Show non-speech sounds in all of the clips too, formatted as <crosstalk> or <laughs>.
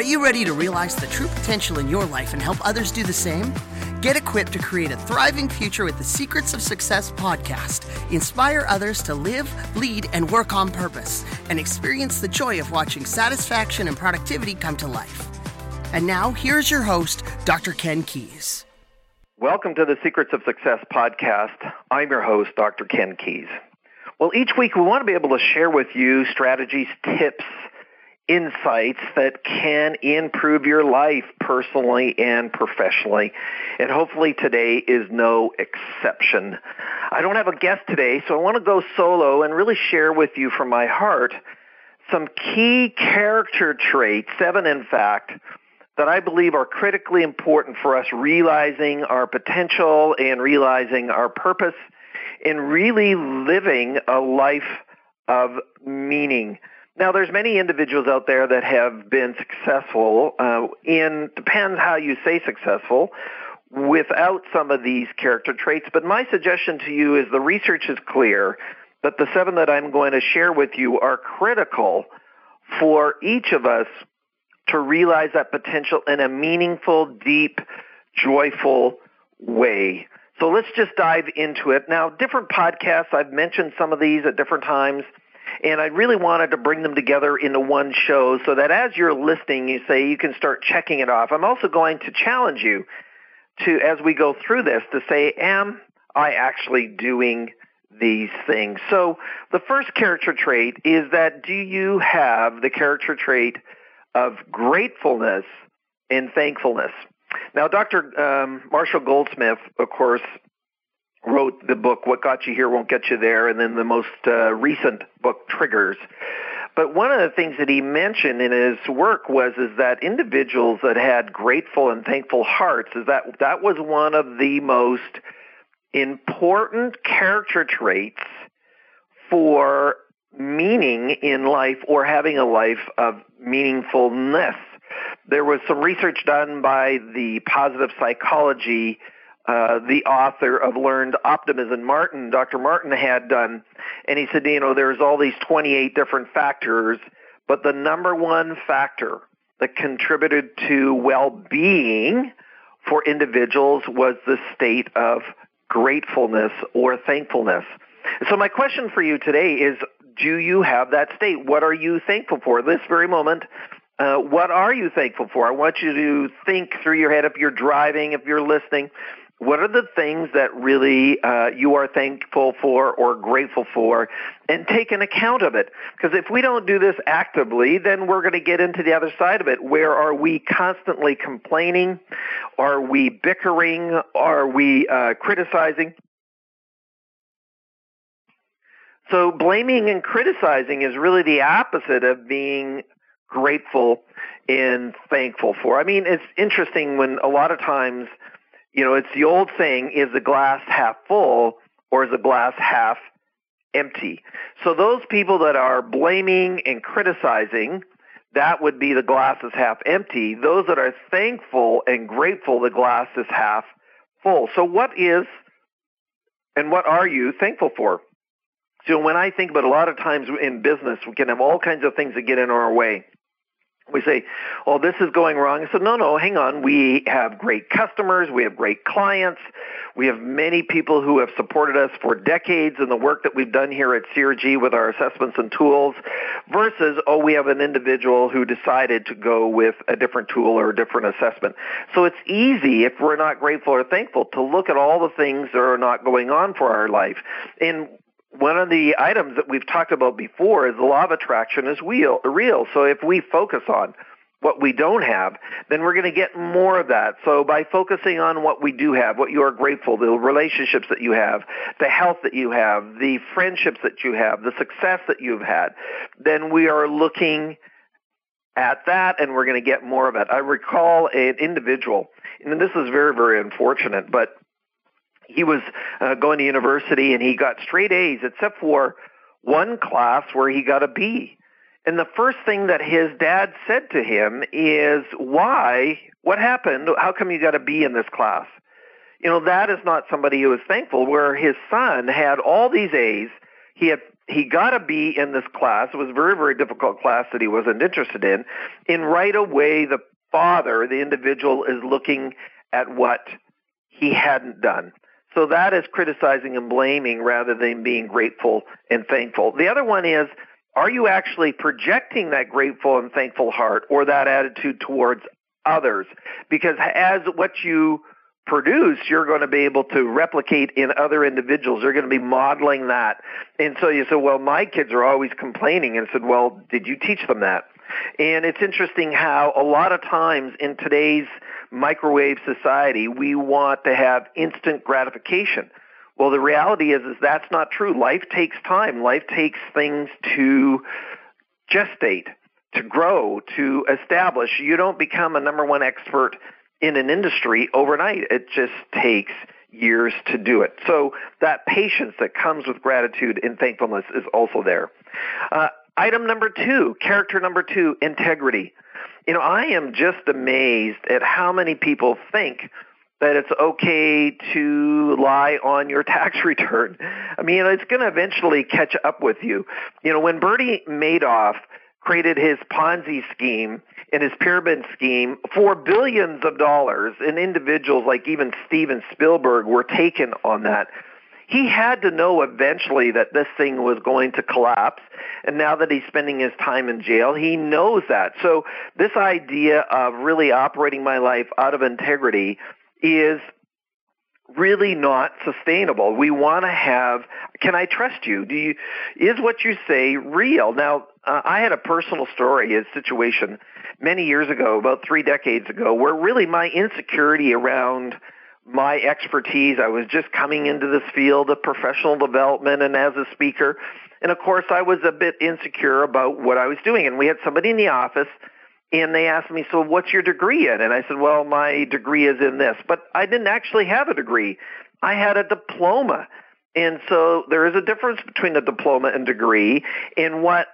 Are you ready to realize the true potential in your life and help others do the same? Get equipped to create a thriving future with the Secrets of Success podcast. Inspire others to live, lead, and work on purpose, and experience the joy of watching satisfaction and productivity come to life. And now, here's your host, Dr. Ken Keis. Welcome to the Secrets of Success podcast. I'm your host, Dr. Ken Keis. Well, each week we want to be able to share with you strategies, tips, insights that can improve your life personally and professionally. And hopefully today is no exception. I don't have a guest today, so I want to go solo and really share with you from my heart some key character traits, seven in fact, that I believe are critically important for us realizing our potential and realizing our purpose in really living a life of meaning. Now, there's many individuals out there that have been successful. Uh, in depends how you say successful, without some of these character traits. But my suggestion to you is the research is clear that the seven that I'm going to share with you are critical for each of us to realize that potential in a meaningful, deep, joyful way. So let's just dive into it. Now, different podcasts, I've mentioned some of these at different times. And I really wanted to bring them together into one show so that as you're listening, you say you can start checking it off. I'm also going to challenge you to, as we go through this, to say, am I actually doing these things? So the first character trait is that do you have the character trait of gratefulness and thankfulness? Now, Dr. Um, Marshall Goldsmith, of course, wrote the book What Got You Here Won't Get You There, and then the most uh, recent book Triggers. But one of the things that he mentioned in his work was is that individuals that had grateful and thankful hearts is that that was one of the most important character traits for meaning in life or having a life of meaningfulness. There was some research done by the positive psychology uh, the author of Learned Optimism, Martin, Dr. Martin had done, and he said, you know, there's all these 28 different factors, but the number one factor that contributed to well-being for individuals was the state of gratefulness or thankfulness. So my question for you today is, do you have that state? What are you thankful for this very moment? Uh, what are you thankful for? I want you to think through your head if you're driving, if you're listening. What are the things that really uh, you are thankful for or grateful for, and take an account of it? Because if we don't do this actively, then we're going to get into the other side of it. Where are we constantly complaining? Are we bickering? Are we uh, criticizing? So blaming and criticizing is really the opposite of being grateful and thankful for. I mean, it's interesting when a lot of times you know, it's the old saying, is the glass half full or is the glass half empty? So those people that are blaming and criticizing, that would be the glass is half empty. Those that are thankful and grateful, the glass is half full. So what is and what are you thankful for? So when I think about a lot of times in business, we can have all kinds of things that get in our way we say, oh, this is going wrong. So, no, no, hang on. We have great customers. We have great clients. We have many people who have supported us for decades in the work that we've done here at CRG with our assessments and tools versus, oh, we have an individual who decided to go with a different tool or a different assessment. So it's easy if we're not grateful or thankful to look at all the things that are not going on for our life. And one of the items that we've talked about before is the law of attraction is real. real. So if we focus on what we don't have, then we're going to get more of that. So by focusing on what we do have, what you are grateful, the relationships that you have, the health that you have, the friendships that you have, the success that you've had, then we are looking at that and we're going to get more of it. I recall an individual, and this is very, very unfortunate, but he was uh, going to university and he got straight A's except for one class where he got a B. And the first thing that his dad said to him is, Why? What happened? How come you got a B in this class? You know, that is not somebody who is thankful, where his son had all these A's. He had he got a B in this class. It was a very, very difficult class that he wasn't interested in. And right away, the father, the individual, is looking at what he hadn't done. So that is criticizing and blaming rather than being grateful and thankful. The other one is are you actually projecting that grateful and thankful heart or that attitude towards others? Because as what you produce, you're going to be able to replicate in other individuals. You're going to be modeling that. And so you said, well, my kids are always complaining. And I said, well, did you teach them that? And it's interesting how a lot of times in today's microwave society, we want to have instant gratification. Well, the reality is, is that's not true. Life takes time. Life takes things to gestate, to grow, to establish. You don't become a number one expert in an industry overnight. It just takes years to do it. So that patience that comes with gratitude and thankfulness is also there. Uh, item number two, character number two, integrity. You know, I am just amazed at how many people think that it's okay to lie on your <laughs> tax return. I mean, it's going to eventually catch up with you. You know, when Bernie Madoff created his Ponzi scheme and his pyramid scheme for billions of dollars, and individuals like even Steven Spielberg were taken on that. He had to know eventually that this thing was going to collapse. And now that he's spending his time in jail, he knows that. So, this idea of really operating my life out of integrity is really not sustainable. We want to have can I trust you? Do you is what you say real? Now, uh, I had a personal story, a situation many years ago, about 3 decades ago, where really my insecurity around my expertise, I was just coming into this field of professional development and as a speaker, and of course I was a bit insecure about what I was doing and we had somebody in the office and they asked me, so what's your degree in? And I said, well, my degree is in this. But I didn't actually have a degree. I had a diploma. And so there is a difference between a diploma and degree. And what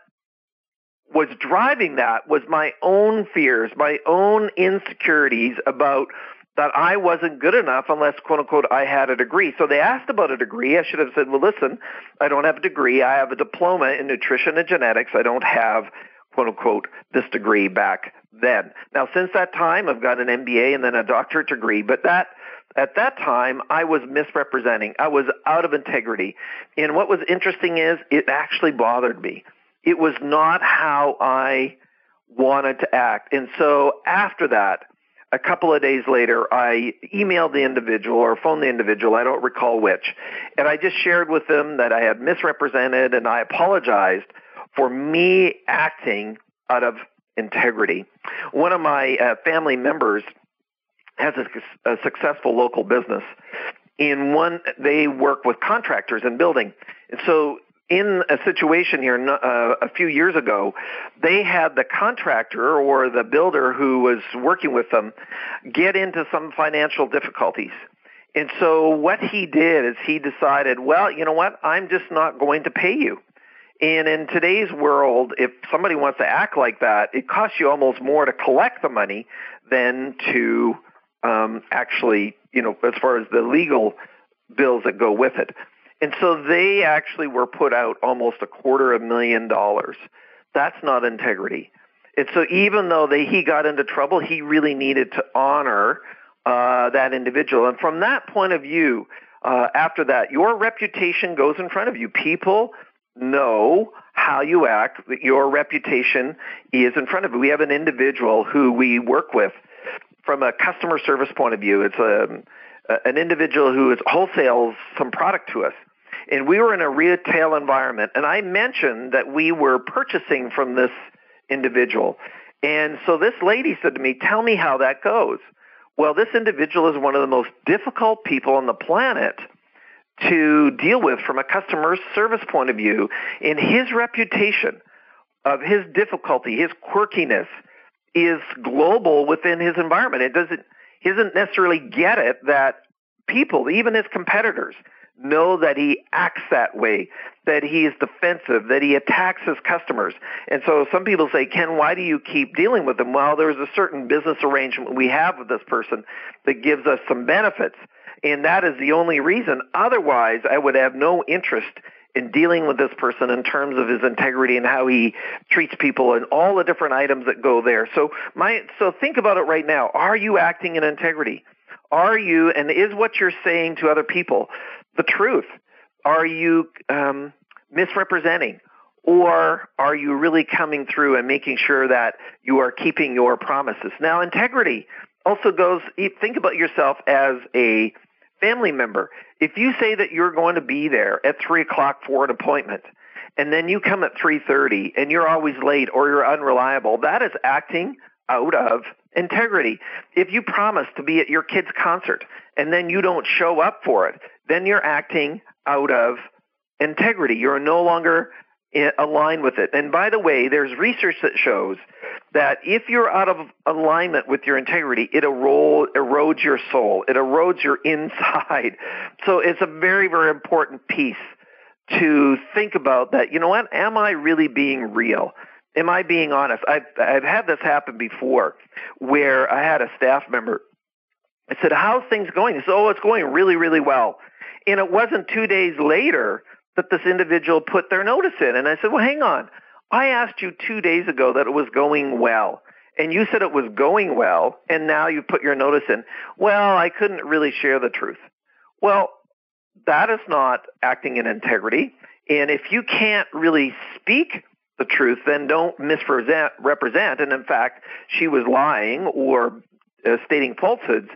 was driving that was my own fears, my own insecurities about that I wasn't good enough unless, quote unquote, I had a degree. So they asked about a degree. I should have said, well, listen, I don't have a degree. I have a diploma in nutrition and genetics. I don't have quote unquote, this degree back then. Now, since that time, I've got an MBA and then a doctorate degree, but that at that time, I was misrepresenting. I was out of integrity. And what was interesting is it actually bothered me. It was not how I wanted to act. And so after that, a couple of days later, I emailed the individual or phoned the individual, I don't recall which, and I just shared with them that I had misrepresented and I apologized for me acting out of integrity. One of my uh, family members has a, a successful local business. In one, they work with contractors in building. And so in a situation here uh, a few years ago, they had the contractor or the builder who was working with them get into some financial difficulties. And so what he did is he decided, well, you know what? I'm just not going to pay you. And in today's world, if somebody wants to act like that, it costs you almost more to collect the money than to um, actually, you know, as far as the legal bills that go with it. And so they actually were put out almost a quarter of a million dollars. That's not integrity. And so even though they, he got into trouble, he really needed to honor uh, that individual. And from that point of view, uh, after that, your reputation goes in front of you. People know how you act, your reputation is in front of you. We have an individual who we work with from a customer service point of view. It's a, an individual who wholesales some product to us. And we were in a retail environment, and I mentioned that we were purchasing from this individual. And so this lady said to me, Tell me how that goes. Well, this individual is one of the most difficult people on the planet to deal with from a customer service point of view in his reputation of his difficulty, his quirkiness is global within his environment. It doesn't he doesn't necessarily get it that people, even his competitors, know that he acts that way, that he is defensive, that he attacks his customers. And so some people say, Ken, why do you keep dealing with him? Well, there's a certain business arrangement we have with this person that gives us some benefits. And that is the only reason. Otherwise, I would have no interest in dealing with this person in terms of his integrity and how he treats people and all the different items that go there. So my so think about it right now. Are you acting in integrity? Are you and is what you're saying to other people the truth? Are you um, misrepresenting? Or are you really coming through and making sure that you are keeping your promises? Now, integrity also goes, think about yourself as a family member. If you say that you're going to be there at 3 o'clock for an appointment, and then you come at 3.30 and you're always late or you're unreliable, that is acting out of integrity. If you promise to be at your kid's concert and then you don't show up for it, then you're acting out of integrity. You're no longer align with it. And by the way, there's research that shows that if you're out of alignment with your integrity, it erode, erodes your soul. It erodes your <laughs> inside. So it's a very, very important piece to think about that, you know what, am I really being real? Am I being honest? I've, I've had this happen before where I had a staff member. I said, how's things going? He said, oh, it's going really, really well. And it wasn't two days later that this individual put their notice in. And I said, well, hang on. I asked you two days ago that it was going well. And you said it was going well, and now you put your notice in. Well, I couldn't really share the truth. Well, that is not acting in integrity. And if you can't really speak the truth, then don't misrepresent. Represent. And in fact, she was lying or uh, stating falsehoods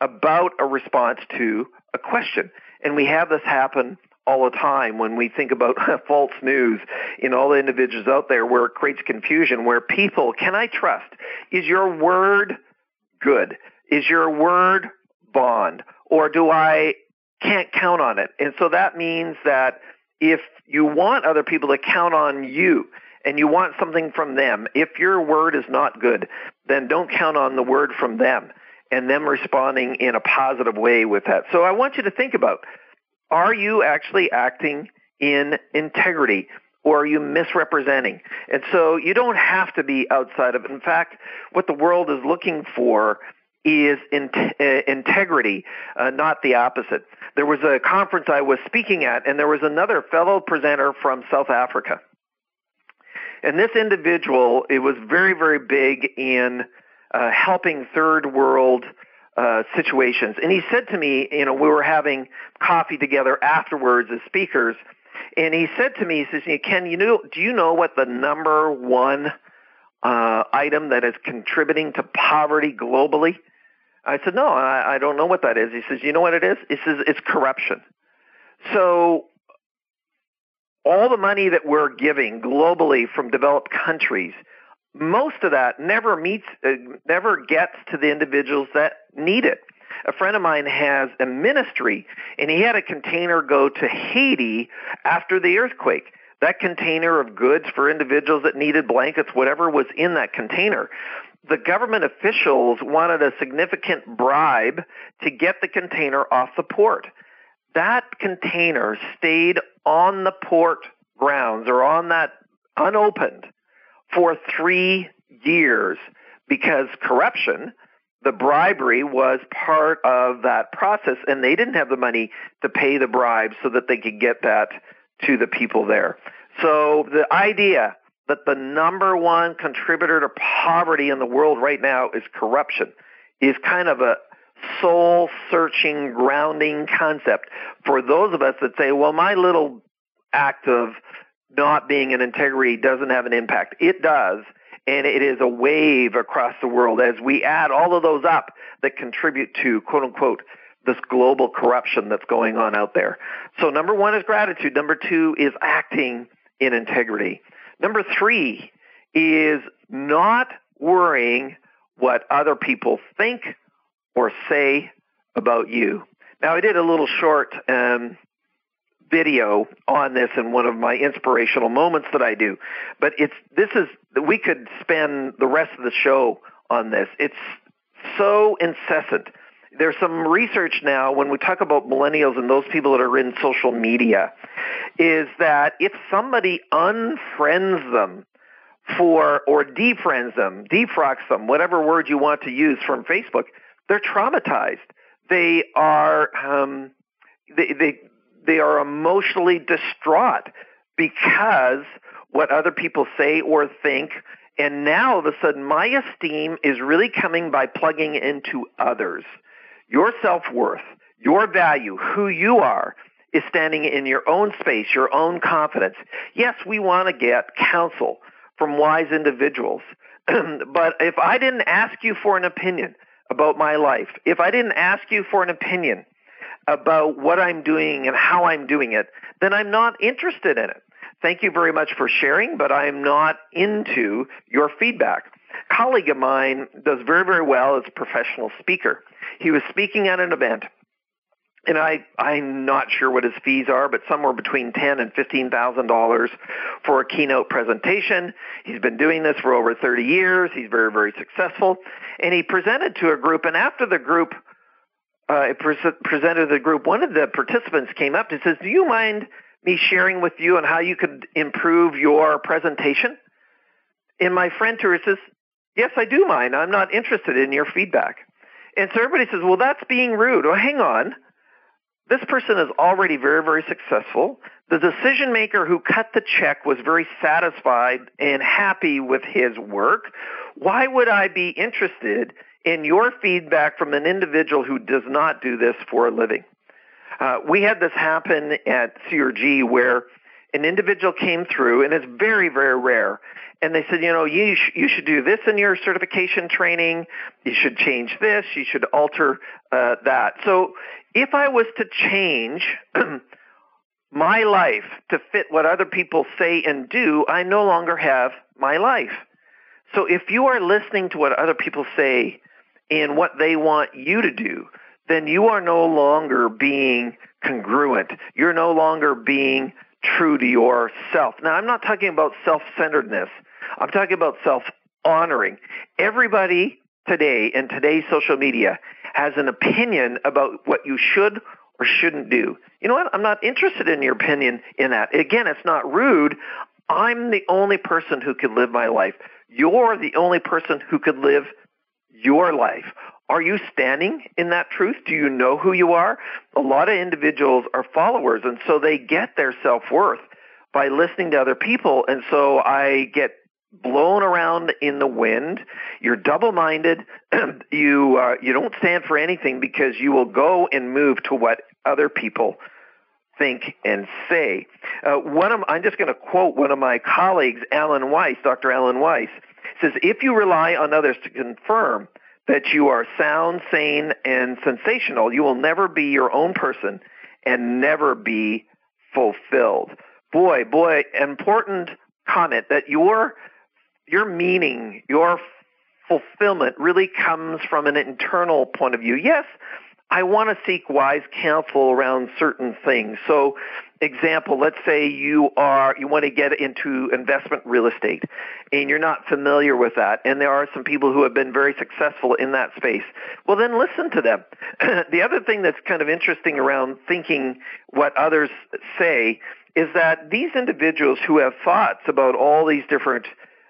about a response to a question. And we have this happen all the time when we think about <laughs> false news in all the individuals out there where it creates confusion, where people, can I trust? Is your word good? Is your word bond? Or do I can't count on it? And so that means that if you want other people to count on you and you want something from them, if your word is not good, then don't count on the word from them and them responding in a positive way with that. So I want you to think about are you actually acting in integrity? Or are you misrepresenting? And so you don't have to be outside of it. In fact, what the world is looking for is in, uh, integrity, uh, not the opposite. There was a conference I was speaking at, and there was another fellow presenter from South Africa. And this individual, it was very, very big in uh, helping third world uh, situations. And he said to me, you know, we were having coffee together afterwards as speakers, and he said to me, he says, Ken, you know, do you know what the number one uh, item that is contributing to poverty globally? I said, no, I, I don't know what that is. He says, you know what it is? He says, it's corruption. So all the money that we're giving globally from developed countries – most of that never meets, uh, never gets to the individuals that need it. A friend of mine has a ministry, and he had a container go to Haiti after the earthquake. That container of goods for individuals that needed blankets, whatever was in that container. The government officials wanted a significant bribe to get the container off the port. That container stayed on the port grounds or on that unopened for three years because corruption, the bribery was part of that process, and they didn't have the money to pay the bribe so that they could get that to the people there. So the idea that the number one contributor to poverty in the world right now is corruption is kind of a soul searching, grounding concept for those of us that say, well, my little act of not being in integrity doesn't have an impact. It does, and it is a wave across the world as we add all of those up that contribute to quote unquote this global corruption that's going on out there. So number one is gratitude. Number two is acting in integrity. Number three is not worrying what other people think or say about you. Now, I did a little short um, video on this in one of my inspirational moments that I do. But it's this is we could spend the rest of the show on this. It's so incessant. There's some research now when we talk about millennials and those people that are in social media is that if somebody unfriends them for or defriends them, defrocks them, whatever word you want to use from Facebook, they're traumatized. They are um, they, they they are emotionally distraught because what other people say or think. And now all of a sudden, my esteem is really coming by plugging into others. Your self worth, your value, who you are, is standing in your own space, your own confidence. Yes, we want to get counsel from wise individuals. <clears throat> but if I didn't ask you for an opinion about my life, if I didn't ask you for an opinion about what I'm doing and how I'm doing it, then I'm not interested in it. Thank you very much for sharing, but I'm not into your feedback. A colleague of mine does very, very well as a professional speaker. He was speaking at an event and I I'm not sure what his fees are, but somewhere between ten and fifteen thousand dollars for a keynote presentation. He's been doing this for over thirty years. He's very very successful, and he presented to a group. And after the group uh, pre- presented the group, one of the participants came up and says, "Do you mind me sharing with you on how you could improve your presentation?" And my friend to her says, "Yes, I do mind. I'm not interested in your feedback." And so everybody says, "Well, that's being rude." Well, hang on this person is already very, very successful. The decision maker who cut the check was very satisfied and happy with his work. Why would I be interested in your feedback from an individual who does not do this for a living? Uh, we had this happen at CRG where an individual came through, and it's very, very rare. And they said, you know, you, sh- you should do this in your certification training. You should change this. You should alter uh, that. So if I was to change <clears throat> my life to fit what other people say and do, I no longer have my life. So if you are listening to what other people say and what they want you to do, then you are no longer being congruent. You're no longer being true to yourself. Now, I'm not talking about self centeredness, I'm talking about self honoring. Everybody today in today's social media has an opinion about what you should or shouldn't do. You know what? I'm not interested in your opinion in that. Again, it's not rude. I'm the only person who can live my life. You're the only person who could live your life. Are you standing in that truth? Do you know who you are? A lot of individuals are followers, and so they get their self worth by listening to other people. And so I get blown around in the wind. You're double-minded. <clears throat> you uh, you don't stand for anything because you will go and move to what other people think and say. Uh, one of I'm just going to quote one of my colleagues, Alan Weiss, Dr. Alan Weiss, says if you rely on others to confirm that you are sound, sane, and sensational, you will never be your own person and never be fulfilled. Boy, boy, important comment that your your meaning, your fulfillment really comes from an internal point of view. Yes, I want to seek wise counsel around certain things. So, example, let's say you are you want to get into investment real estate and you're not familiar with that and there are some people who have been very successful in that space. Well, then listen to them. <clears throat> the other thing that's kind of interesting around thinking what others say is that these individuals who have thoughts about all these different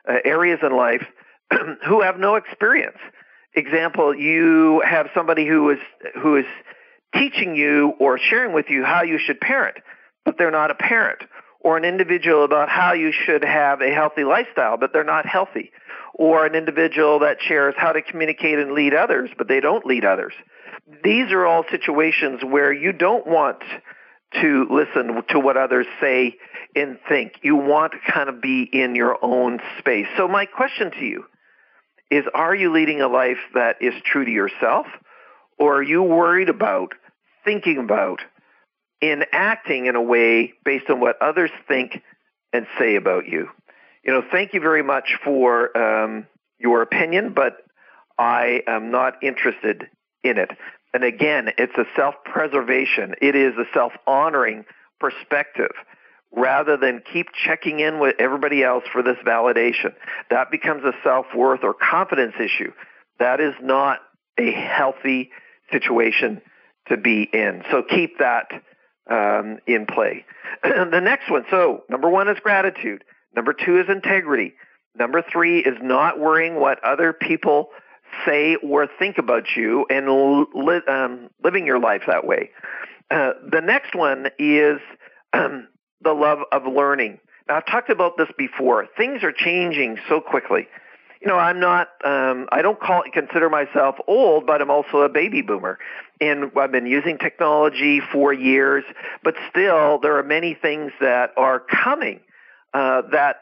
uh, areas in life <clears throat> who have no experience. Example, you have somebody who is who is teaching you or sharing with you how you should parent, but they're not a parent, or an individual about how you should have a healthy lifestyle, but they're not healthy, or an individual that shares how to communicate and lead others, but they don't lead others. These are all situations where you don't want to listen to what others say and think. You want to kind of be in your own space. So my question to you is are you leading a life that is true to yourself or are you worried about thinking about in acting in a way based on what others think and say about you? You know, thank you very much for um, your opinion, but I am not interested in it. And again, it's a self-preservation. It is a self-honoring perspective rather than keep checking in with everybody else for this validation. That becomes a self-worth or confidence issue. That is not a healthy situation to be in. So keep that um, in play. <clears throat> the next one. So number one is gratitude. Number two is integrity. Number three is not worrying what other people say or think about you and li- um, living your life that way. Uh, the next one is um, the love of learning. Now, I've talked about this before. Things are changing so quickly. You know, I'm not, um, I don't call consider myself old, but I'm also a baby boomer. And I've been using technology for years, but still, there are many things that are coming uh, that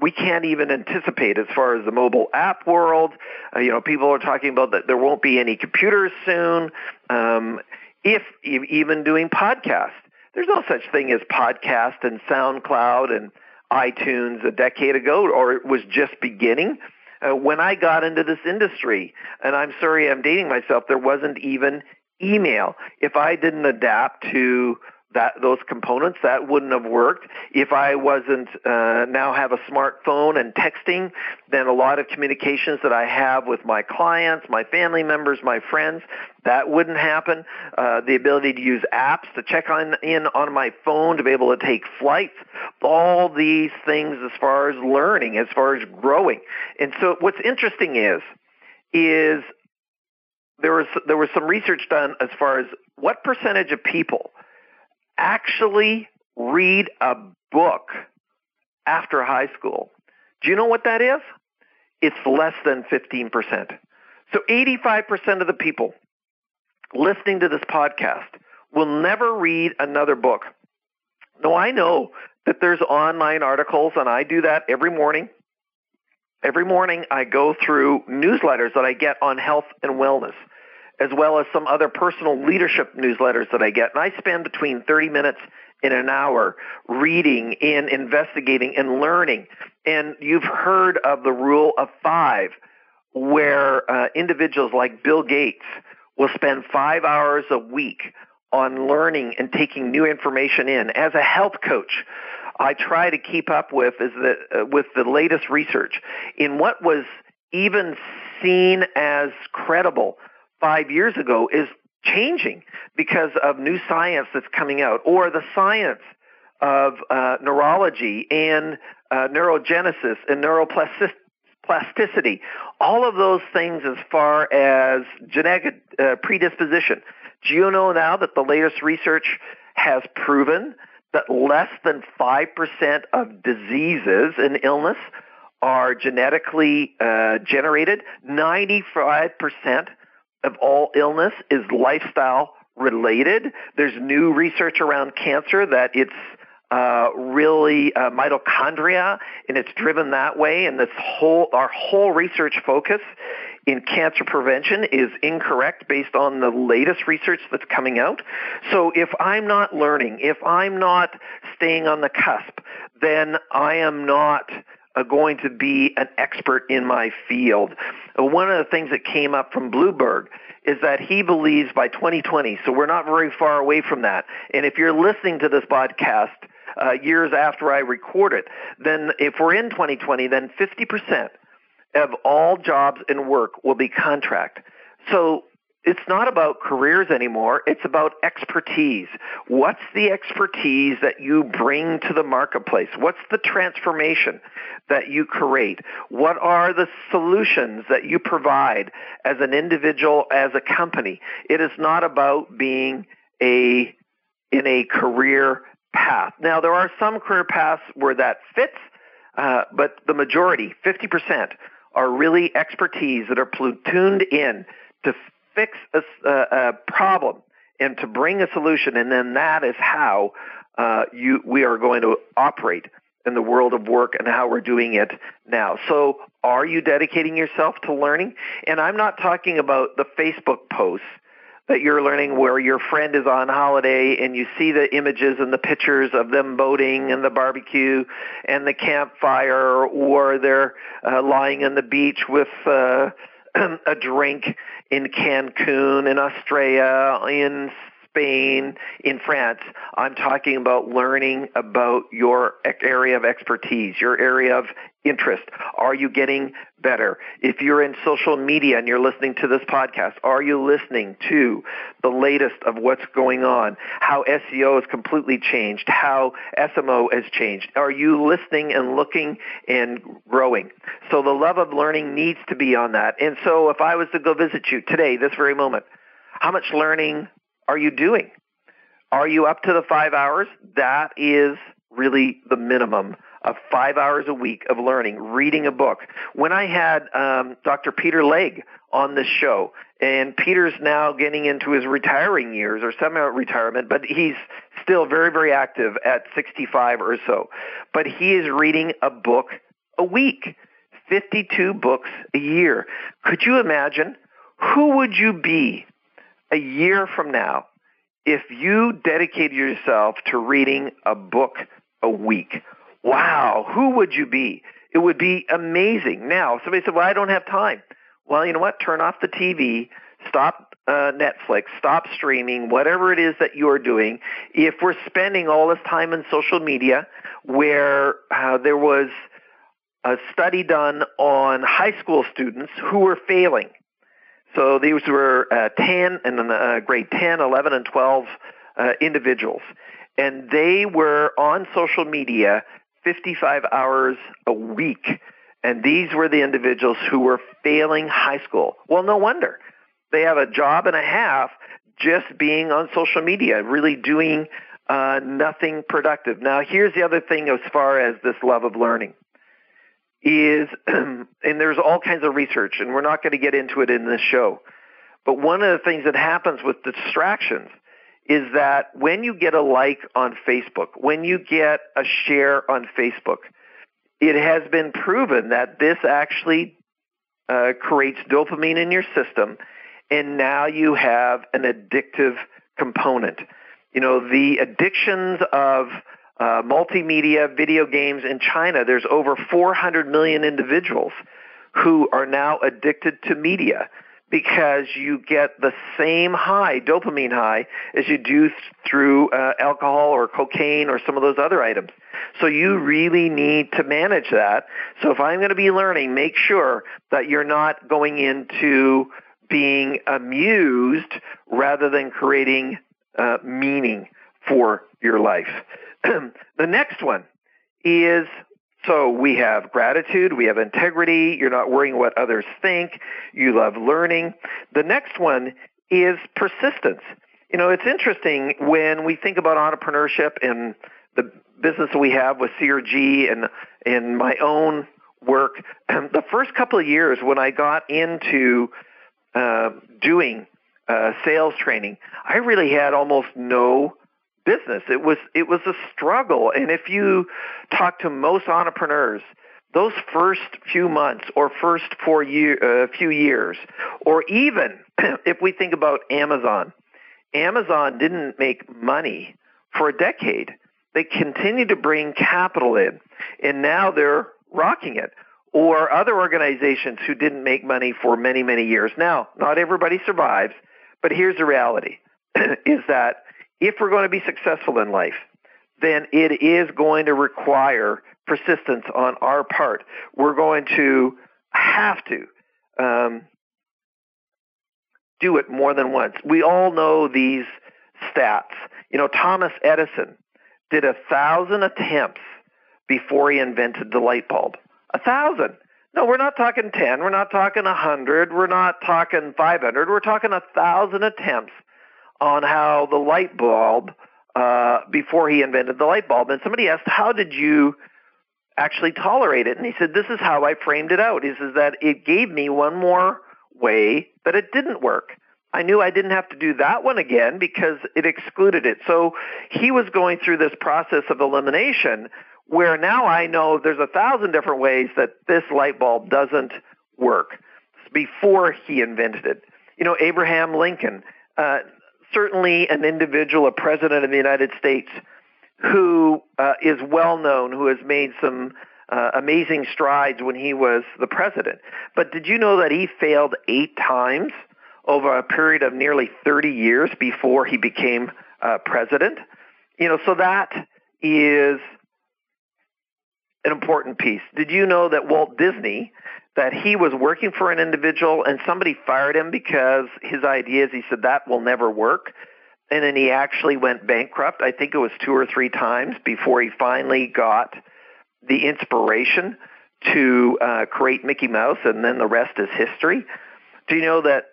we can't even anticipate as far as the mobile app world. Uh, you know, people are talking about that there won't be any computers soon. Um, if even doing podcasts, there's no such thing as podcast and SoundCloud and iTunes a decade ago, or it was just beginning. Uh, when I got into this industry, and I'm sorry I'm dating myself, there wasn't even email. If I didn't adapt to that those components that wouldn't have worked. If i wasn't uh, now have a smartphone and texting then a lot of communications that i have with my clients my family members my friends that wouldn't happen. Uh, the ability to use apps to check on in on my phone to be able to take flights all these things as far as learning as far as growing. And so what's interesting is is there was there was some research done as far as what percentage of people actually read a book after high school. Do you know what that is? It's less than 15%. So 85% of the people listening to this podcast will never read another book. Now, I know that there's online articles, and I do that every morning. Every morning, I go through newsletters that I get on health and wellness as well as some other personal leadership newsletters that I get. And I spend between 30 minutes and an hour reading and investigating and learning. And you've heard of the rule of five, where uh, individuals like Bill Gates will spend five hours a week on learning and taking new information in. As a health coach, I try to keep up with is the uh, with the latest research in what was even seen as credible five years ago is changing because of new science that's coming out or the science of uh, neurology and uh, neurogenesis and neuroplasticity. All of those things as far as genetic uh, predisposition. Do you know now that the latest research has proven that less than 5% of diseases and illness are genetically uh, generated? 95% of all illness is lifestyle related. There's new research around cancer that it's uh, really uh, mitochondria, and it's driven that way. And this whole our whole research focus in cancer prevention is incorrect based on the latest research that's coming out. So if I'm not learning, if I'm not staying on the cusp, then I am not going to be an expert in my field. One of the things that came up from Bloomberg is that he believes by 2020, so we're not very far away from that. And if you're listening to this podcast uh, years after I record it, then if we're in 2020, then 50% of all jobs and work will be contract. So it's not about careers anymore. It's about expertise. What's the expertise that you bring to the marketplace? What's the transformation that you create? What are the solutions that you provide as an individual, as a company? It is not about being a in a career path. Now, there are some career paths where that fits, uh, but the majority, 50%, are really expertise that are platooned in to fix a, a, problem and to bring a solution, and then that is how uh, you we are going to operate in the world of work and how we're doing it now. So, are you dedicating yourself to learning? And I'm not talking about the Facebook posts that you're learning where your friend is on holiday and you see the images and the pictures of them boating and the barbecue and the campfire or they're uh, lying on the beach with uh, <clears throat> a drink in Cancun, in Australia, in Spain, in France. I'm talking about learning about your area of expertise, your area of interest. Are you getting better? If you're in social media and you're listening to this podcast, are you listening to the latest of what's going on? How SEO has completely changed, how SMO has changed. Are you listening and looking and growing? So the love of learning needs to be on that. And so if I was to go visit you today, this very moment, how much learning are you doing? Are you up to the five hours? That is really the minimum of five hours a week of learning, reading a book. When I had um, Dr. Peter Legge on this show, and Peter's now getting into his retiring years or semi-retirement, but he's still very, very active at 65 or so. But he is reading a book a week, 52 books a year. Could you imagine? Who would you be a year from now if you dedicated yourself to reading a book a week? Wow, who would you be? It would be amazing. Now, somebody said, Well, I don't have time. Well, you know what? Turn off the TV, stop uh, Netflix, stop streaming, whatever it is that you're doing. If we're spending all this time in social media, where uh, there was a study done on high school students who were failing. So these were uh, 10 and uh, grade 10, 11, and 12 uh, individuals. And they were on social media 55 hours a week. And these were the individuals who were failing high school. Well, no wonder. They have a job and a half just being on social media, really doing uh, nothing productive. Now, here's the other thing as far as this love of learning is, <clears throat> and there's all kinds of research, and we're not going to get into it in this show. But one of the things that happens with distractions is that when you get a like on Facebook, when you get a share on Facebook, it has been proven that this actually uh, creates dopamine in your system, and now you have an addictive component. You know, the addictions of uh, multimedia, video games in China, there's over 400 million individuals who are now addicted to media because you get the same high, dopamine high, as you do through uh, alcohol or cocaine or some of those other items. So you really need to manage that. So if I'm going to be learning, make sure that you're not going into being amused rather than creating uh, meaning for your life. <clears throat> the next one is so we have gratitude, we have integrity, you're not worrying what others think, you love learning. The next one is persistence. You know, it's interesting when we think about entrepreneurship and the business we have with CRG and in my own work, <clears throat> the first couple of years when I got into uh, doing uh, sales training, I really had almost no business. It was it was a struggle, and if you talk to most entrepreneurs, those first few months or first four year uh, few years, or even <clears throat> if we think about Amazon, Amazon didn't make money for a decade. They continued to bring capital in, and now they're rocking it. Or other organizations who didn't make money for many, many years. Now, not everybody survives, but here's the reality <clears throat> is that if we're going to be successful in life, then it is going to require persistence on our part. We're going to have to um, do it more than once. We all know these stats. You know, Thomas Edison did a thousand attempts before he invented the light bulb. A thousand. No, we're not talking 10. We're not talking a 100. We're not talking 500. We're talking a thousand attempts on how the light bulb, uh, before he invented the light bulb. And somebody asked, How did you actually tolerate it? And he said, This is how I framed it out. He says that it gave me one more way that it didn't work. I knew I didn't have to do that one again because it excluded it. So he was going through this process of elimination where now I know there's a thousand different ways that this light bulb doesn't work before he invented it. You know, Abraham Lincoln, uh, certainly an individual, a president of the United States, who uh, is well known, who has made some uh, amazing strides when he was the president. But did you know that he failed eight times over a period of nearly 30 years before he became uh, president? You know, so that is an important piece. Did you know that Walt Disney that he was working for an individual and somebody fired him because his ideas, he said, that will never work. And then he actually went bankrupt. I think it was two or three times before he finally got the inspiration to uh, create Mickey Mouse, and then the rest is history. Do you know that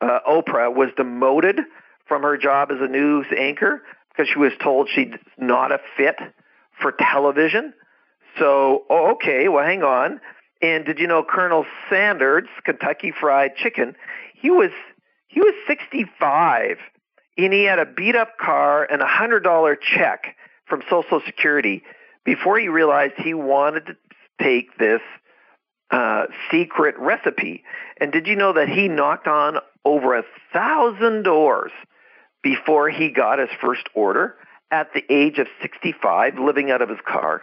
uh, Oprah was demoted from her job as a news anchor because she was told she's not a fit for television. So, oh, okay, well, hang on. And did you know Colonel Sanders, Kentucky Fried Chicken, he was he was 65 and he had a beat up car and a hundred dollar check from Social Security before he realized he wanted to take this uh, secret recipe. And did you know that he knocked on over a thousand doors before he got his first order at the age of 65, living out of his car?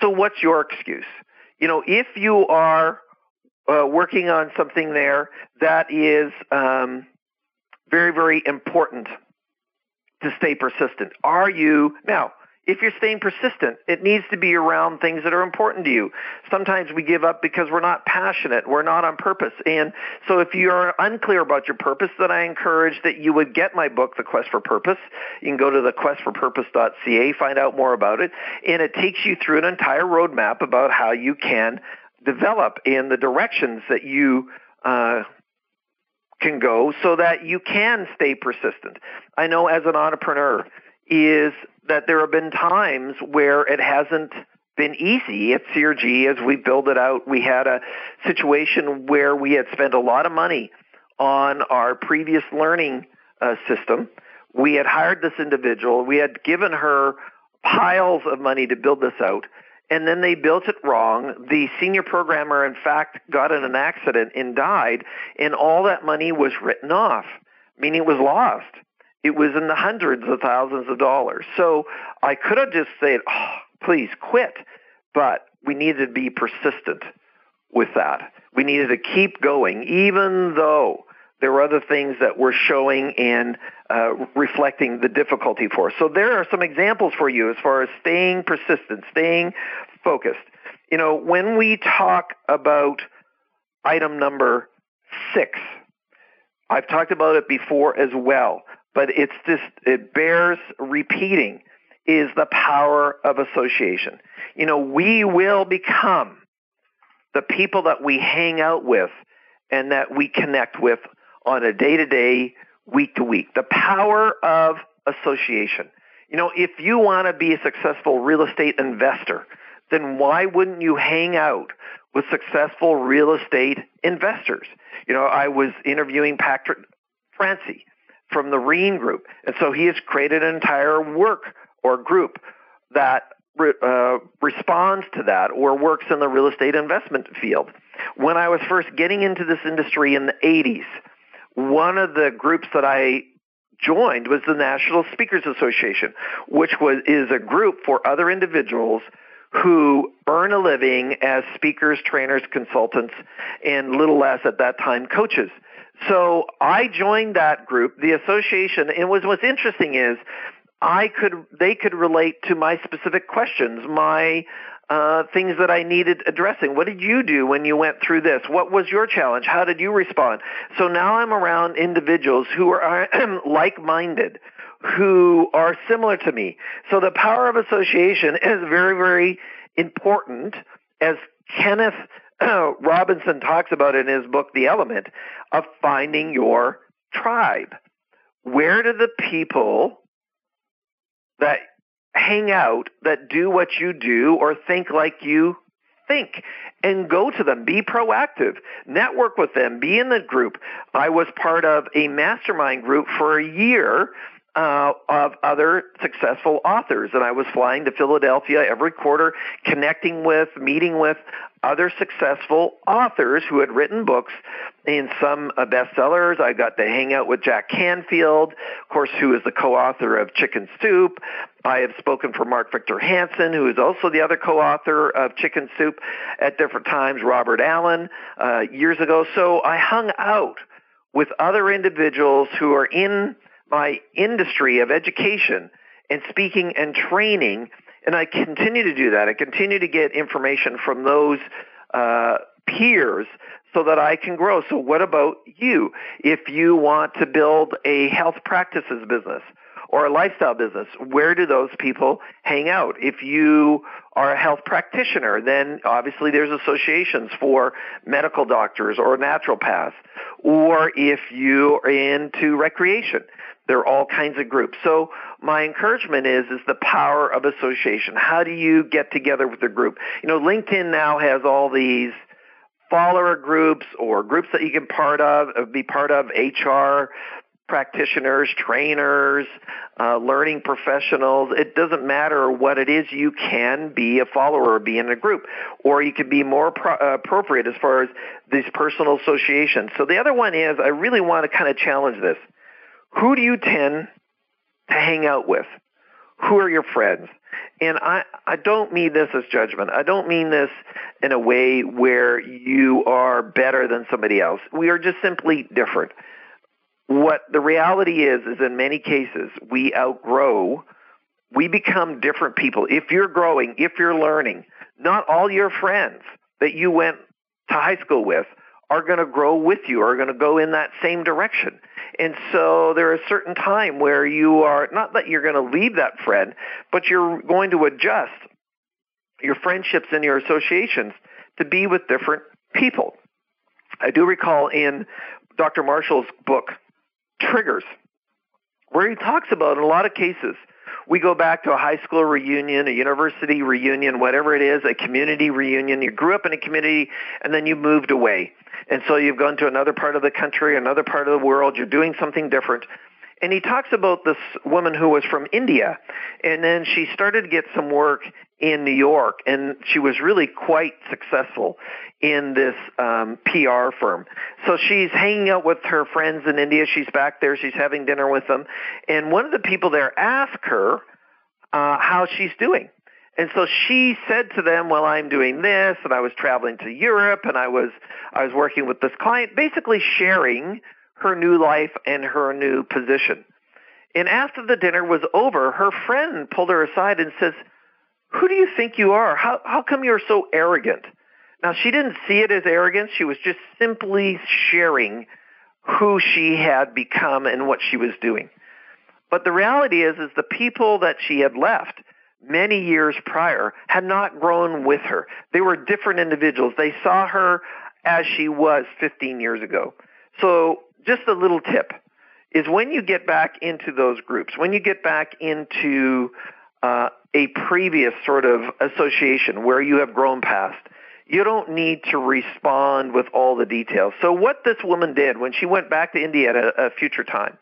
So what's your excuse? You know, if you are uh, working on something there that is um, very, very important to stay persistent. Are you now? If you're staying persistent, it needs to be around things that are important to you. Sometimes we give up because we're not passionate, we're not on purpose. And so if you're unclear about your purpose, then I encourage that you would get my book, The Quest for Purpose. You can go to thequestforpurpose.ca, find out more about it, and it takes you through an entire roadmap about how you can develop in the directions that you uh, can go so that you can stay persistent. I know as an entrepreneur is that there have been times where it hasn't been easy at CRG as we build it out. We had a situation where we had spent a lot of money on our previous learning uh, system. We had hired this individual. We had given her piles of money to build this out and then they built it wrong. The senior programmer, in fact, got in an accident and died, and all that money was written off, meaning it was lost. It was in the hundreds of thousands of dollars. So I could have just said, oh, please quit, but we needed to be persistent with that. We needed to keep going, even though there were other things that were showing and uh, reflecting the difficulty for us. So there are some examples for you as far as staying persistent, staying focused. You know, when we talk about item number six, I've talked about it before as well, but it's just, it bears repeating, is the power of association. You know, we will become the people that we hang out with and that we connect with on a day to day, week to week. The power of association. You know, if you want to be a successful real estate investor, then why wouldn't you hang out with successful real estate investors? You know, I was interviewing Patrick Francey from the REIN Group, and so he has created an entire work or group that uh, responds to that or works in the real estate investment field. When I was first getting into this industry in the 80s, one of the groups that I joined was the National Speakers Association, which was is a group for other individuals who earn a living as speakers, trainers, consultants, and little less at that time coaches. So I joined that group, the association, and what's interesting is I could they could relate to my specific questions, my uh, things that I needed addressing. What did you do when you went through this? What was your challenge? How did you respond? So now I'm around individuals who are <clears throat> like-minded, who are similar to me. So the power of association is very, very important as Kenneth <clears throat> Robinson talks about in his book, The Element, of finding your tribe. Where do the people that hang out that do what you do or think like you think and go to them. Be proactive. Network with them. Be in the group. I was part of a mastermind group for a year uh, of other successful authors. And I was flying to Philadelphia every quarter, connecting with, meeting with other successful authors who had written books in some uh, bestsellers. I got to hang out with Jack Canfield, of course, who is the co-author of Chicken Soup. I have spoken for Mark Victor Hansen, who is also the other co-author of Chicken Soup at different times, Robert Allen, uh, years ago. So I hung out with other individuals who are in my industry of education and speaking and training and I continue to do that. I continue to get information from those uh, peers so that I can grow. So, what about you? If you want to build a health practices business or a lifestyle business, where do those people hang out? If you are a health practitioner, then obviously there's associations for medical doctors or naturopaths. Or if you are into recreation, There are all kinds of groups. So my encouragement is is the power of association. How do you get together with a group? You know, LinkedIn now has all these follower groups or groups that you can part of, be part of, HR practitioners, trainers, uh, learning professionals. It doesn't matter what it is. You can be a follower or be in a group, or you can be more pro- uh, appropriate as far as these personal associations. So the other one is I really want to kind of challenge this. Who do you tend to hang out with? Who are your friends? And I, I don't mean this as judgment. I don't mean this in a way where you are better than somebody else. We are just simply different what the reality is is in many cases we outgrow we become different people if you're growing if you're learning not all your friends that you went to high school with are going to grow with you are going to go in that same direction. And so there is a certain time where you are not that you're going to leave that friend but you're going to adjust your friendships and your associations to be with different people. I do recall in dr marshall's book triggers, where he talks about in a lot of cases, we go back to a high school reunion, a university reunion, whatever it is, a community reunion. You grew up in a community and then you moved away. And so you've gone to another part of the country, another part of the world. You're doing something different. And he talks about this woman who was from India, and then she started to get some work in New York, and she was really quite successful in this um, PR firm. So she's hanging out with her friends in India. She's back there. She's having dinner with them, and one of the people there asked her uh, how she's doing. And so she said to them, "Well, I'm doing this, and I was traveling to Europe, and I was I was working with this client, basically sharing her new life and her new position. And after the dinner was over, her friend pulled her aside and says, Who do you think you are? How, how come you're so arrogant? Now, she didn't see it as arrogance. She was just simply sharing who she had become and what she was doing. But the reality is, is the people that she had left many years prior had not grown with her. They were different individuals. They saw her as she was 15 years ago. So just a little tip is when you get back into those groups, when you get back into uh, a previous sort of association where you have grown past, you don't need to respond with all the details. So what this woman did when she went back to India at a, a future time,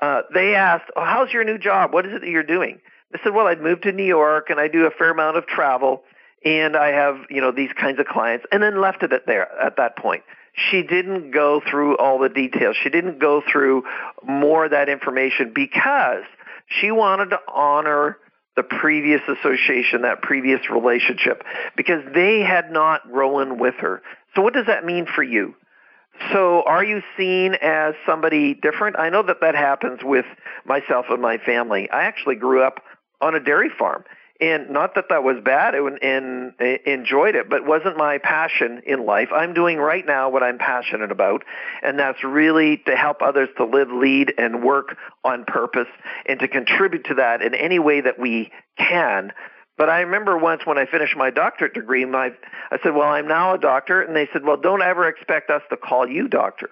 uh, they asked, oh, "How's your new job? What is it that you're doing?" They said, "Well, I'd moved to New York and I do a fair amount of travel, and I have you know these kinds of clients," and then left it at there at that point she didn't go through all the details. She didn't go through more of that information because she wanted to honor the previous association, that previous relationship, because they had not grown with her. So what does that mean for you? So are you seen as somebody different? I know that that happens with myself and my family. I actually grew up on a dairy farm and not that that was bad and, and, enjoyed it, but wasn't my passion in life. I'm doing right now what I'm passionate about, and that's really to help others to live, lead, and work on purpose, and to contribute to that in any way that we can. But I remember once when I finished my doctorate degree, my I said, "Well, I'm now a doctor," and they said, "Well, don't ever expect us to call you doctor."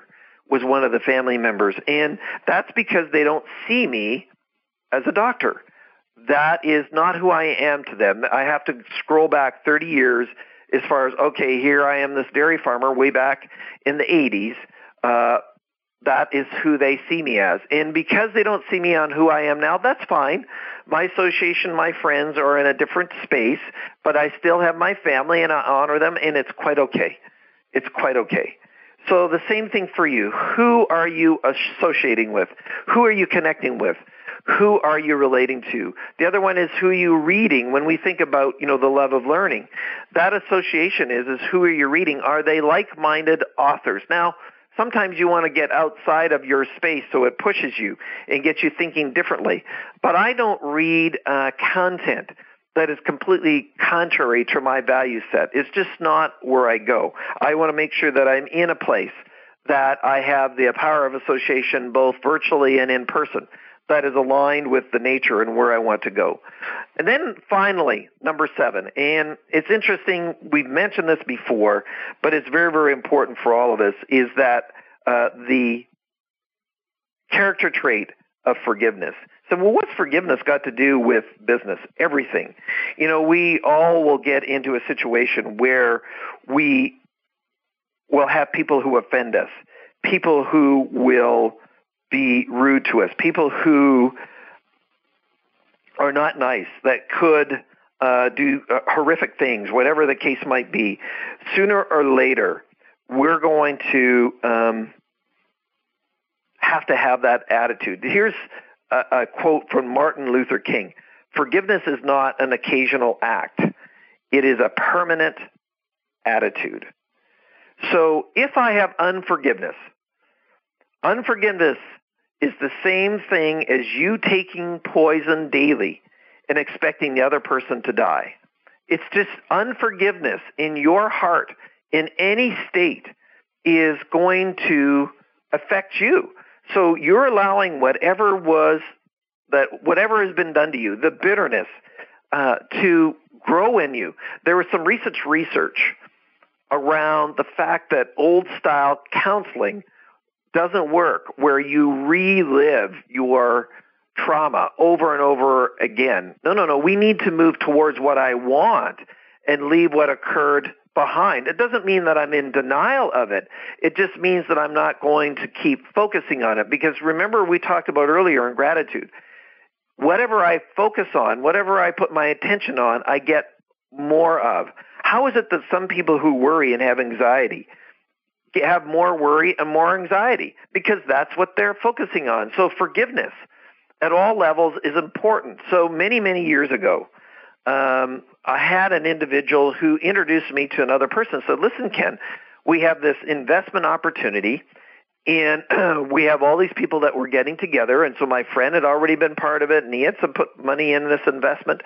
Was one of the family members, and that's because they don't see me as a doctor that is not who I am to them. I have to scroll back 30 years as far as, okay, here I am, this dairy farmer way back in the 80s. Uh, that is who they see me as. And because they don't see me on who I am now, that's fine. My association, my friends are in a different space, but I still have my family and I honor them, and it's quite okay. It's quite okay. So the same thing for you. Who are you associating with? Who are you connecting with? Who are you relating to? The other one is who are you reading when we think about, you know, the love of learning. That association is is who are you reading? Are they like-minded authors? Now, sometimes you want to get outside of your space so it pushes you and gets you thinking differently. But I don't read uh, content that is completely contrary to my value set. It's just not where I go. I want to make sure that I'm in a place that I have the power of association both virtually and in person that is aligned with the nature and where I want to go. And then finally, number seven, and it's interesting, we've mentioned this before, but it's very, very important for all of us, is that uh, the character trait of forgiveness. So, well, what's forgiveness got to do with business? Everything. You know, we all will get into a situation where we will have people who offend us, people who will be rude to us, people who are not nice, that could uh, do uh, horrific things, whatever the case might be. Sooner or later, we're going to um, have to have that attitude. Here's a, a quote from Martin Luther King Forgiveness is not an occasional act, it is a permanent attitude. So if I have unforgiveness, unforgiveness is the same thing as you taking poison daily and expecting the other person to die. It's just unforgiveness in your heart in any state is going to affect you. So you're allowing whatever was that whatever has been done to you, the bitterness, uh, to grow in you. There was some recent research around the fact that old style counseling doesn't work, where you relive your trauma over and over again. No, no, no. We need to move towards what I want and leave what occurred behind. It doesn't mean that I'm in denial of it. It just means that I'm not going to keep focusing on it. Because remember, we talked about earlier in gratitude. Whatever I focus on, whatever I put my attention on, I get more of. How is it that some people who worry and have anxiety have more worry and more anxiety? Because that's what they're focusing on. So forgiveness at all levels is important. So many, many years ago, um, I had an individual who introduced me to another person. Said, "Listen, Ken, we have this investment opportunity." And <clears throat> we have all these people that were getting together, and so my friend had already been part of it, and he had some put money in this investment,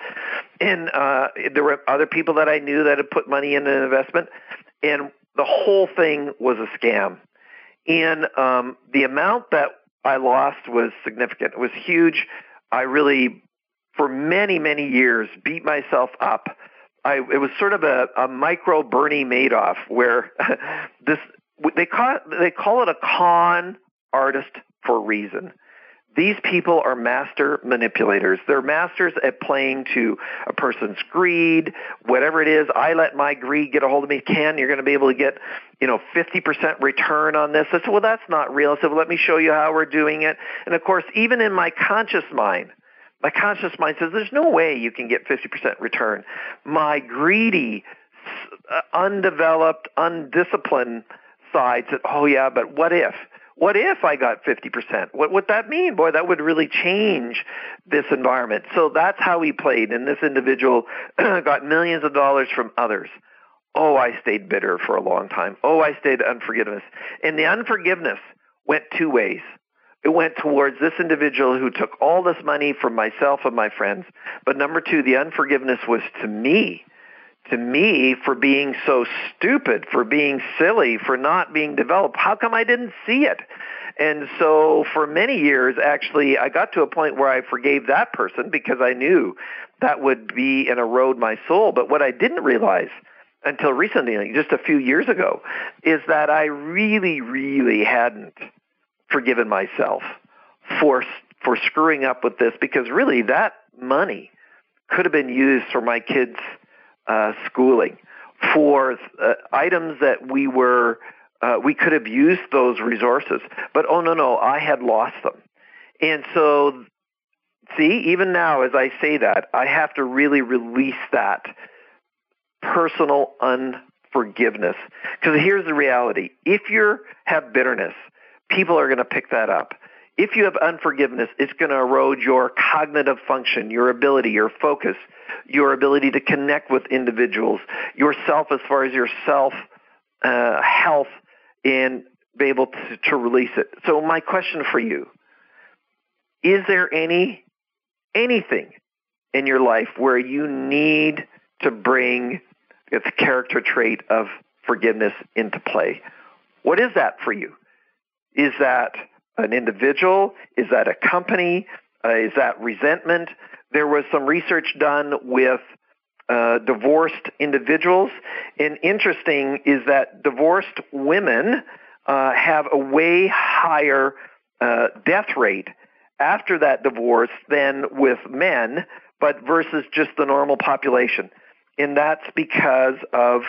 and uh, there were other people that I knew that had put money in an investment, and the whole thing was a scam. And um, the amount that I lost was significant. It was huge. I really for many, many years beat myself up. I, it was sort of a, a micro Bernie Madoff where <laughs> this they call it, they call it a con artist for a reason. These people are master manipulators. They're masters at playing to a person's greed, whatever it is. I let my greed get a hold of me. Ken, you're going to be able to get, you know, 50% return on this. I said, well, that's not real. I said, well, let me show you how we're doing it. And of course, even in my conscious mind, my conscious mind says there's no way you can get 50% return. My greedy, uh, undeveloped, undisciplined side said, oh yeah, but what if? What if I got 50%? What would that mean? Boy, that would really change this environment. So that's how he played. And this individual <clears throat> got millions of dollars from others. Oh, I stayed bitter for a long time. Oh, I stayed unforgiveness. And the unforgiveness went two ways. It went towards this individual who took all this money from myself and my friends. But number two, the unforgiveness was to me, to me for being so stupid, for being silly, for not being developed. How come I didn't see it? And so for many years, actually, I got to a point where I forgave that person because I knew that would be and erode my soul. But what I didn't realize until recently, just a few years ago, is that I really, really hadn't forgiven myself for for screwing up with this because really that money could have been used for my kids' uh, schooling, for uh, items that we were uh, we could have used those resources. But oh no no, I had lost them, and so see even now as I say that I have to really release that personal unforgiveness because here's the reality: if you have bitterness people are going to pick that up. If you have unforgiveness, it's going to erode your cognitive function, your ability, your focus, your ability to connect with individuals, yourself as far as your self uh, health, and be able to, to release it. So my question for you, is there any anything in your life where you need to bring the character trait of forgiveness into play? What is that for you? Is that an individual? Is that a company? Uh, is that resentment? There was some research done with uh, divorced individuals, and interesting is that divorced women uh, have a way higher uh, death rate after that divorce than with men, but versus just the normal population. And that's because of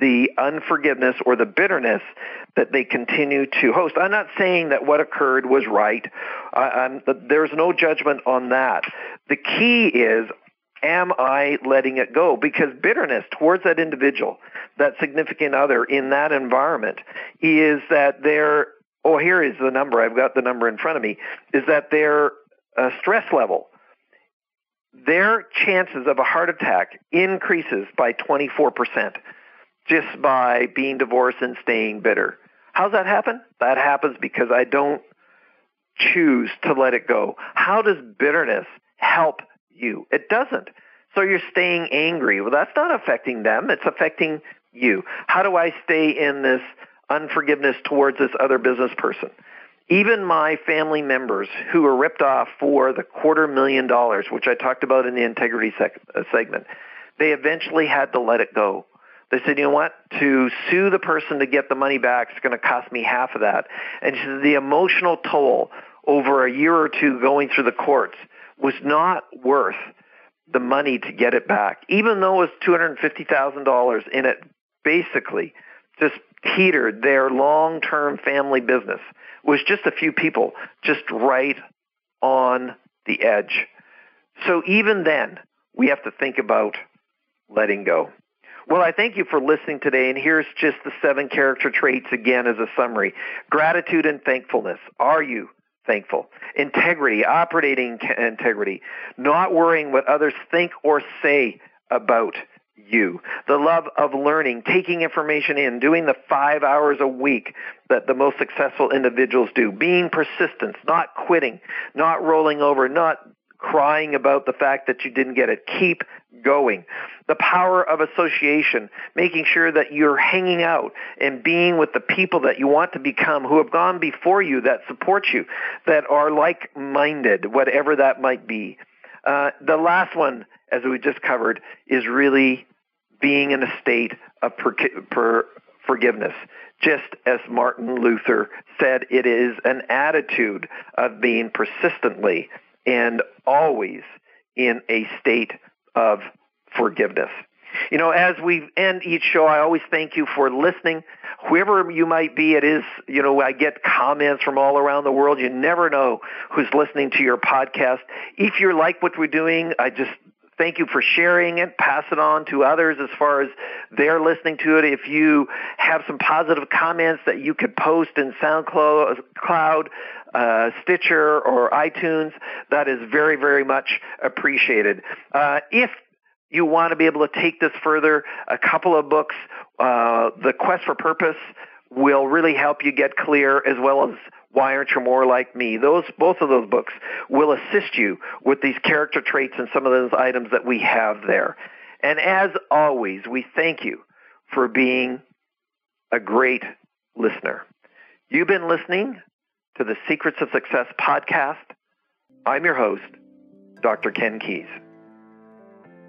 the unforgiveness or the bitterness that they continue to host. I'm not saying that what occurred was right. Uh, there's no judgment on that. The key is am I letting it go? Because bitterness towards that individual, that significant other in that environment, is that their, oh, here is the number, I've got the number in front of me, is that their uh, stress level, their chances of a heart attack increases by 24% just by being divorced and staying bitter. How's that happen? That happens because I don't choose to let it go. How does bitterness help you. It doesn't. So you're staying angry. Well, that's not affecting them. It's affecting you. How do I stay in this unforgiveness towards this other business person? Even my family members who were ripped off for the quarter million dollars, which I talked about in the integrity sec- uh, segment, they eventually had to let it go. They said, you know what? To sue the person to get the money back is going to cost me half of that. And the emotional toll over a year or two going through the courts was not worth the money to get it back, even though it was $250,000 in it basically just teetered their long-term family business was just a few people just right on the edge. So even then, we have to think about letting go. Well, I thank you for listening today, and here's just the seven character traits again as a summary. Gratitude and thankfulness. Are you thankful. Integrity, operating integrity, not worrying what others think or say about you. The love of learning, taking information in, doing the five hours a week that the most successful individuals do, being persistent, not quitting, not rolling over, not crying about the fact that you didn't get it. Keep going. The power of association, making sure that you're hanging out and being with the people that you want to become, who have gone before you, that support you, that are like minded, whatever that might be. Uh, the last one, as we just covered, is really being in a state of per- per- forgiveness. Just as Martin Luther said, it is an attitude of being persistently and always in a state of forgiveness. You know, as we end each show, I always thank you for listening. Whoever you might be, it is, you know, I get comments from all around the world. You never know who's listening to your podcast. If you like what we're doing, I just thank you for sharing it. Pass it on to others as far as they're listening to it. If you have some positive comments that you could post in SoundCloud, uh, Stitcher, or iTunes, that is very, very much appreciated. Uh, if you want to be able to take this further, a couple of books, uh, The Quest for Purpose, will really help you get clear, as well as Why Aren't You More Like Me? Those, both of those books will assist you with these character traits and some of those items that we have there. And as always, we thank you for being a great listener. You've been listening to the Secrets of Success podcast. I'm your host, Dr. Ken Keis.